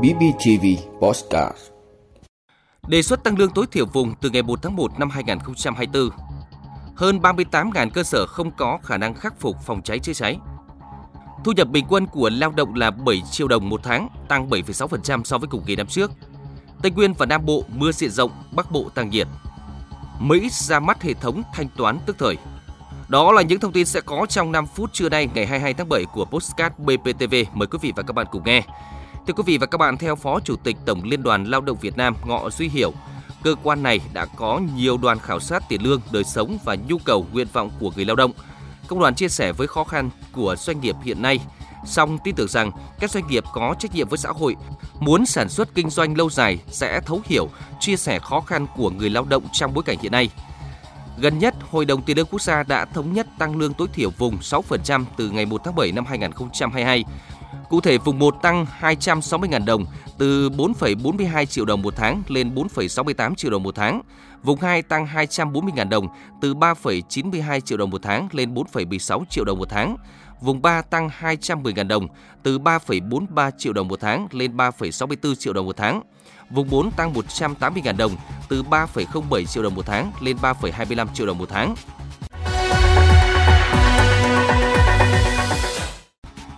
BBTV Postcard Đề xuất tăng lương tối thiểu vùng từ ngày 1 tháng 1 năm 2024. Hơn 38.000 cơ sở không có khả năng khắc phục phòng cháy chữa cháy. Thu nhập bình quân của lao động là 7 triệu đồng một tháng, tăng 7,6% so với cùng kỳ năm trước. Tây Nguyên và Nam Bộ mưa diện rộng, Bắc Bộ tăng nhiệt. Mỹ ra mắt hệ thống thanh toán tức thời. Đó là những thông tin sẽ có trong 5 phút trưa nay ngày 22 tháng 7 của Postcard BPTV. Mời quý vị và các bạn cùng nghe. Thưa quý vị và các bạn, theo Phó Chủ tịch Tổng Liên đoàn Lao động Việt Nam Ngọ Duy Hiểu, cơ quan này đã có nhiều đoàn khảo sát tiền lương, đời sống và nhu cầu nguyện vọng của người lao động. Công đoàn chia sẻ với khó khăn của doanh nghiệp hiện nay, song tin tưởng rằng các doanh nghiệp có trách nhiệm với xã hội, muốn sản xuất kinh doanh lâu dài sẽ thấu hiểu, chia sẻ khó khăn của người lao động trong bối cảnh hiện nay. Gần nhất, Hội đồng Tiền lương Quốc gia đã thống nhất tăng lương tối thiểu vùng 6% từ ngày 1 tháng 7 năm 2022 Cụ thể, vùng 1 tăng 260.000 đồng từ 4,42 triệu đồng một tháng lên 4,68 triệu đồng một tháng. Vùng 2 tăng 240.000 đồng từ 3,92 triệu đồng một tháng lên 4,16 triệu đồng một tháng. Vùng 3 tăng 210.000 đồng từ 3,43 triệu đồng một tháng lên 3,64 triệu đồng một tháng. Vùng 4 tăng 180.000 đồng từ 3,07 triệu đồng một tháng lên 3,25 triệu đồng một tháng.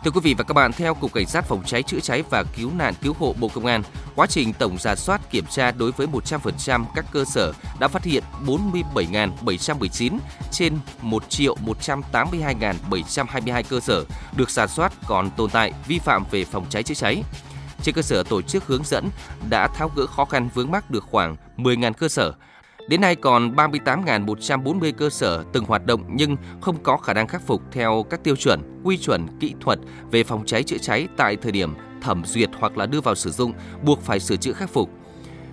Thưa quý vị và các bạn, theo Cục Cảnh sát Phòng cháy chữa cháy và Cứu nạn Cứu hộ Bộ Công an, quá trình tổng giả soát kiểm tra đối với 100% các cơ sở đã phát hiện 47.719 trên 1 triệu 182.722 cơ sở được giả soát còn tồn tại vi phạm về phòng cháy chữa cháy. Trên cơ sở tổ chức hướng dẫn đã tháo gỡ khó khăn vướng mắc được khoảng 10.000 cơ sở, Đến nay còn 38.140 cơ sở từng hoạt động nhưng không có khả năng khắc phục theo các tiêu chuẩn, quy chuẩn kỹ thuật về phòng cháy chữa cháy tại thời điểm thẩm duyệt hoặc là đưa vào sử dụng, buộc phải sửa chữa khắc phục.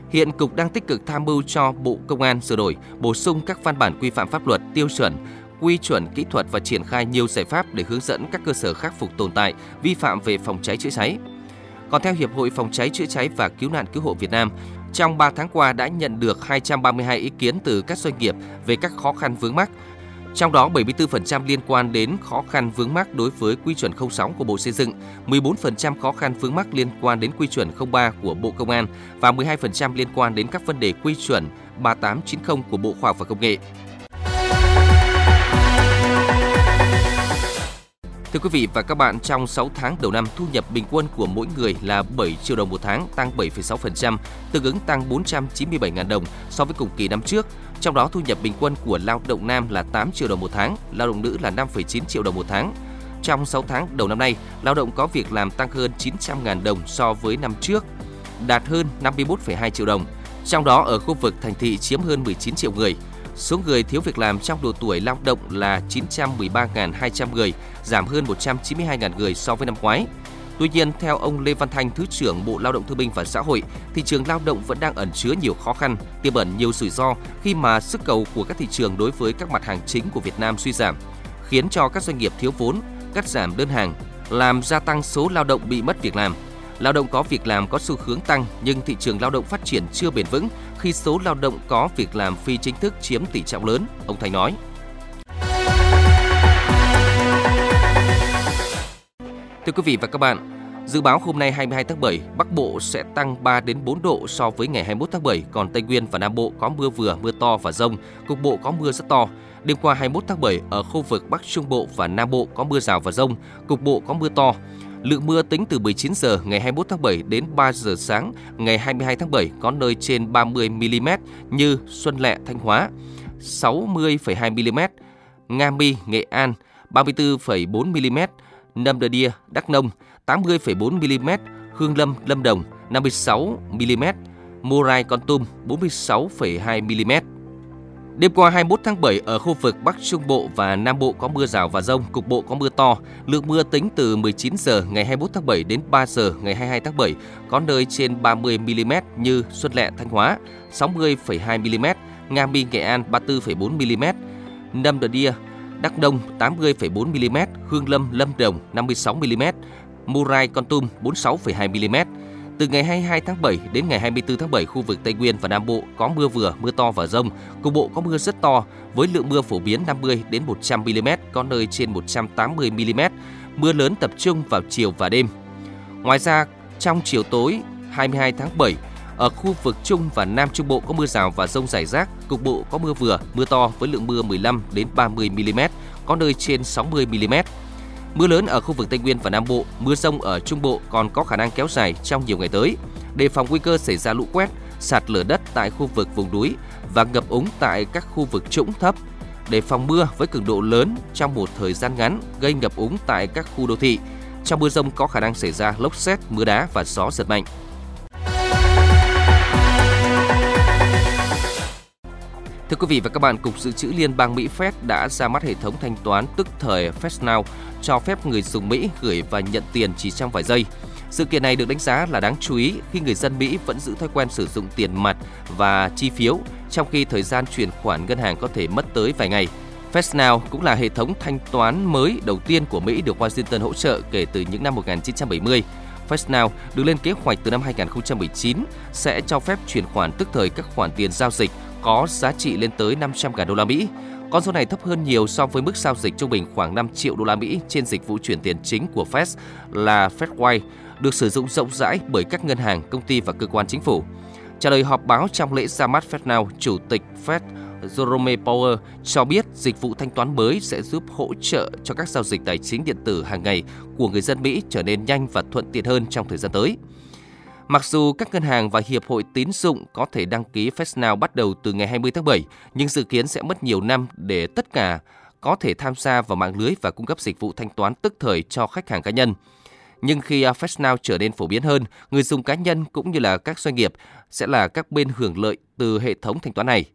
Hiện Cục đang tích cực tham mưu cho Bộ Công an sửa đổi, bổ sung các văn bản quy phạm pháp luật, tiêu chuẩn, quy chuẩn kỹ thuật và triển khai nhiều giải pháp để hướng dẫn các cơ sở khắc phục tồn tại, vi phạm về phòng cháy chữa cháy. Còn theo Hiệp hội Phòng cháy chữa cháy và Cứu nạn Cứu hộ Việt Nam, trong 3 tháng qua đã nhận được 232 ý kiến từ các doanh nghiệp về các khó khăn vướng mắc. Trong đó 74% liên quan đến khó khăn vướng mắc đối với quy chuẩn 06 của Bộ Xây dựng, 14% khó khăn vướng mắc liên quan đến quy chuẩn 03 của Bộ Công an và 12% liên quan đến các vấn đề quy chuẩn 3890 của Bộ Khoa học và Công nghệ. Thưa quý vị và các bạn, trong 6 tháng đầu năm, thu nhập bình quân của mỗi người là 7 triệu đồng một tháng, tăng 7,6%, tương ứng tăng 497.000 đồng so với cùng kỳ năm trước. Trong đó thu nhập bình quân của lao động nam là 8 triệu đồng một tháng, lao động nữ là 5,9 triệu đồng một tháng. Trong 6 tháng đầu năm nay, lao động có việc làm tăng hơn 900.000 đồng so với năm trước, đạt hơn 51,2 triệu đồng. Trong đó ở khu vực thành thị chiếm hơn 19 triệu người, Số người thiếu việc làm trong độ tuổi lao động là 913.200 người, giảm hơn 192.000 người so với năm ngoái. Tuy nhiên, theo ông Lê Văn Thanh, Thứ trưởng Bộ Lao động Thương binh và Xã hội, thị trường lao động vẫn đang ẩn chứa nhiều khó khăn, tiềm ẩn nhiều rủi ro khi mà sức cầu của các thị trường đối với các mặt hàng chính của Việt Nam suy giảm, khiến cho các doanh nghiệp thiếu vốn, cắt giảm đơn hàng, làm gia tăng số lao động bị mất việc làm. Lao động có việc làm có xu hướng tăng nhưng thị trường lao động phát triển chưa bền vững khi số lao động có việc làm phi chính thức chiếm tỷ trọng lớn, ông Thành nói. Thưa quý vị và các bạn, Dự báo hôm nay 22 tháng 7, Bắc Bộ sẽ tăng 3 đến 4 độ so với ngày 21 tháng 7, còn Tây Nguyên và Nam Bộ có mưa vừa, mưa to và rông, cục bộ có mưa rất to. Đêm qua 21 tháng 7, ở khu vực Bắc Trung Bộ và Nam Bộ có mưa rào và rông, cục bộ có mưa to. Lượng mưa tính từ 19 giờ ngày 21 tháng 7 đến 3 giờ sáng ngày 22 tháng 7 có nơi trên 30 mm như Xuân Lệ, Thanh Hóa, 60,2 mm, Nga Mi, Nghệ An, 34,4 mm, Nâm Đờ Đia, Đắk Nông, 80,4 mm, Hương Lâm, Lâm Đồng, 56 mm, Morai, Con Tum, 46,2 mm. Đêm qua 21 tháng 7 ở khu vực Bắc Trung Bộ và Nam Bộ có mưa rào và rông, cục bộ có mưa to. Lượng mưa tính từ 19 giờ ngày 21 tháng 7 đến 3 giờ ngày 22 tháng 7, có nơi trên 30 mm như Xuân Lệ, Thanh Hóa, 60,2 mm, Nga Mi, Nghệ An 34,4 mm, Nâm Đờ Đia, Đắk Nông 80,4 mm, Hương Lâm, Lâm Đồng 56 mm, Murai, Con Tum 46,2 mm. Từ ngày 22 tháng 7 đến ngày 24 tháng 7, khu vực Tây Nguyên và Nam Bộ có mưa vừa, mưa to và rông. Cục bộ có mưa rất to với lượng mưa phổ biến 50 đến 100 mm, có nơi trên 180 mm. Mưa lớn tập trung vào chiều và đêm. Ngoài ra, Trong chiều tối 22 tháng 7, ở khu vực Trung và Nam Trung Bộ có mưa rào và rông rải rác, cục bộ có mưa vừa, mưa to với lượng mưa 15 đến 30 mm, có nơi trên 60 mm. Mưa lớn ở khu vực Tây Nguyên và Nam Bộ, mưa rông ở Trung Bộ còn có khả năng kéo dài trong nhiều ngày tới. Đề phòng nguy cơ xảy ra lũ quét, sạt lở đất tại khu vực vùng núi và ngập úng tại các khu vực trũng thấp. Đề phòng mưa với cường độ lớn trong một thời gian ngắn gây ngập úng tại các khu đô thị. Trong mưa rông có khả năng xảy ra lốc xét, mưa đá và gió giật mạnh. Thưa quý vị và các bạn, Cục Dự trữ Liên bang Mỹ Fed đã ra mắt hệ thống thanh toán tức thời FedNow cho phép người dùng Mỹ gửi và nhận tiền chỉ trong vài giây. Sự kiện này được đánh giá là đáng chú ý khi người dân Mỹ vẫn giữ thói quen sử dụng tiền mặt và chi phiếu, trong khi thời gian chuyển khoản ngân hàng có thể mất tới vài ngày. FedNow cũng là hệ thống thanh toán mới đầu tiên của Mỹ được Washington hỗ trợ kể từ những năm 1970. FedNow được lên kế hoạch từ năm 2019 sẽ cho phép chuyển khoản tức thời các khoản tiền giao dịch có giá trị lên tới 500 ngàn đô la Mỹ. Con số này thấp hơn nhiều so với mức giao dịch trung bình khoảng 5 triệu đô la Mỹ trên dịch vụ chuyển tiền chính của Fed là FedWire, được sử dụng rộng rãi bởi các ngân hàng, công ty và cơ quan chính phủ. Trả lời họp báo trong lễ ra mắt FedNow, Chủ tịch Fed Jerome Powell cho biết dịch vụ thanh toán mới sẽ giúp hỗ trợ cho các giao dịch tài chính điện tử hàng ngày của người dân Mỹ trở nên nhanh và thuận tiện hơn trong thời gian tới. Mặc dù các ngân hàng và hiệp hội tín dụng có thể đăng ký FastNow bắt đầu từ ngày 20 tháng 7, nhưng dự kiến sẽ mất nhiều năm để tất cả có thể tham gia vào mạng lưới và cung cấp dịch vụ thanh toán tức thời cho khách hàng cá nhân. Nhưng khi à, FastNow trở nên phổ biến hơn, người dùng cá nhân cũng như là các doanh nghiệp sẽ là các bên hưởng lợi từ hệ thống thanh toán này.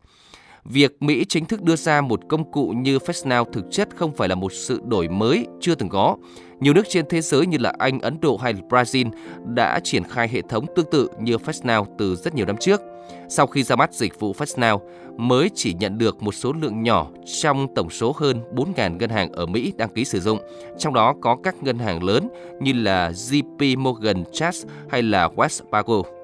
Việc Mỹ chính thức đưa ra một công cụ như FastNow thực chất không phải là một sự đổi mới chưa từng có. Nhiều nước trên thế giới như là Anh, Ấn Độ hay Brazil đã triển khai hệ thống tương tự như FastNow từ rất nhiều năm trước. Sau khi ra mắt dịch vụ FastNow, mới chỉ nhận được một số lượng nhỏ trong tổng số hơn 4.000 ngân hàng ở Mỹ đăng ký sử dụng, trong đó có các ngân hàng lớn như là JP Morgan Chase hay là Wells Fargo.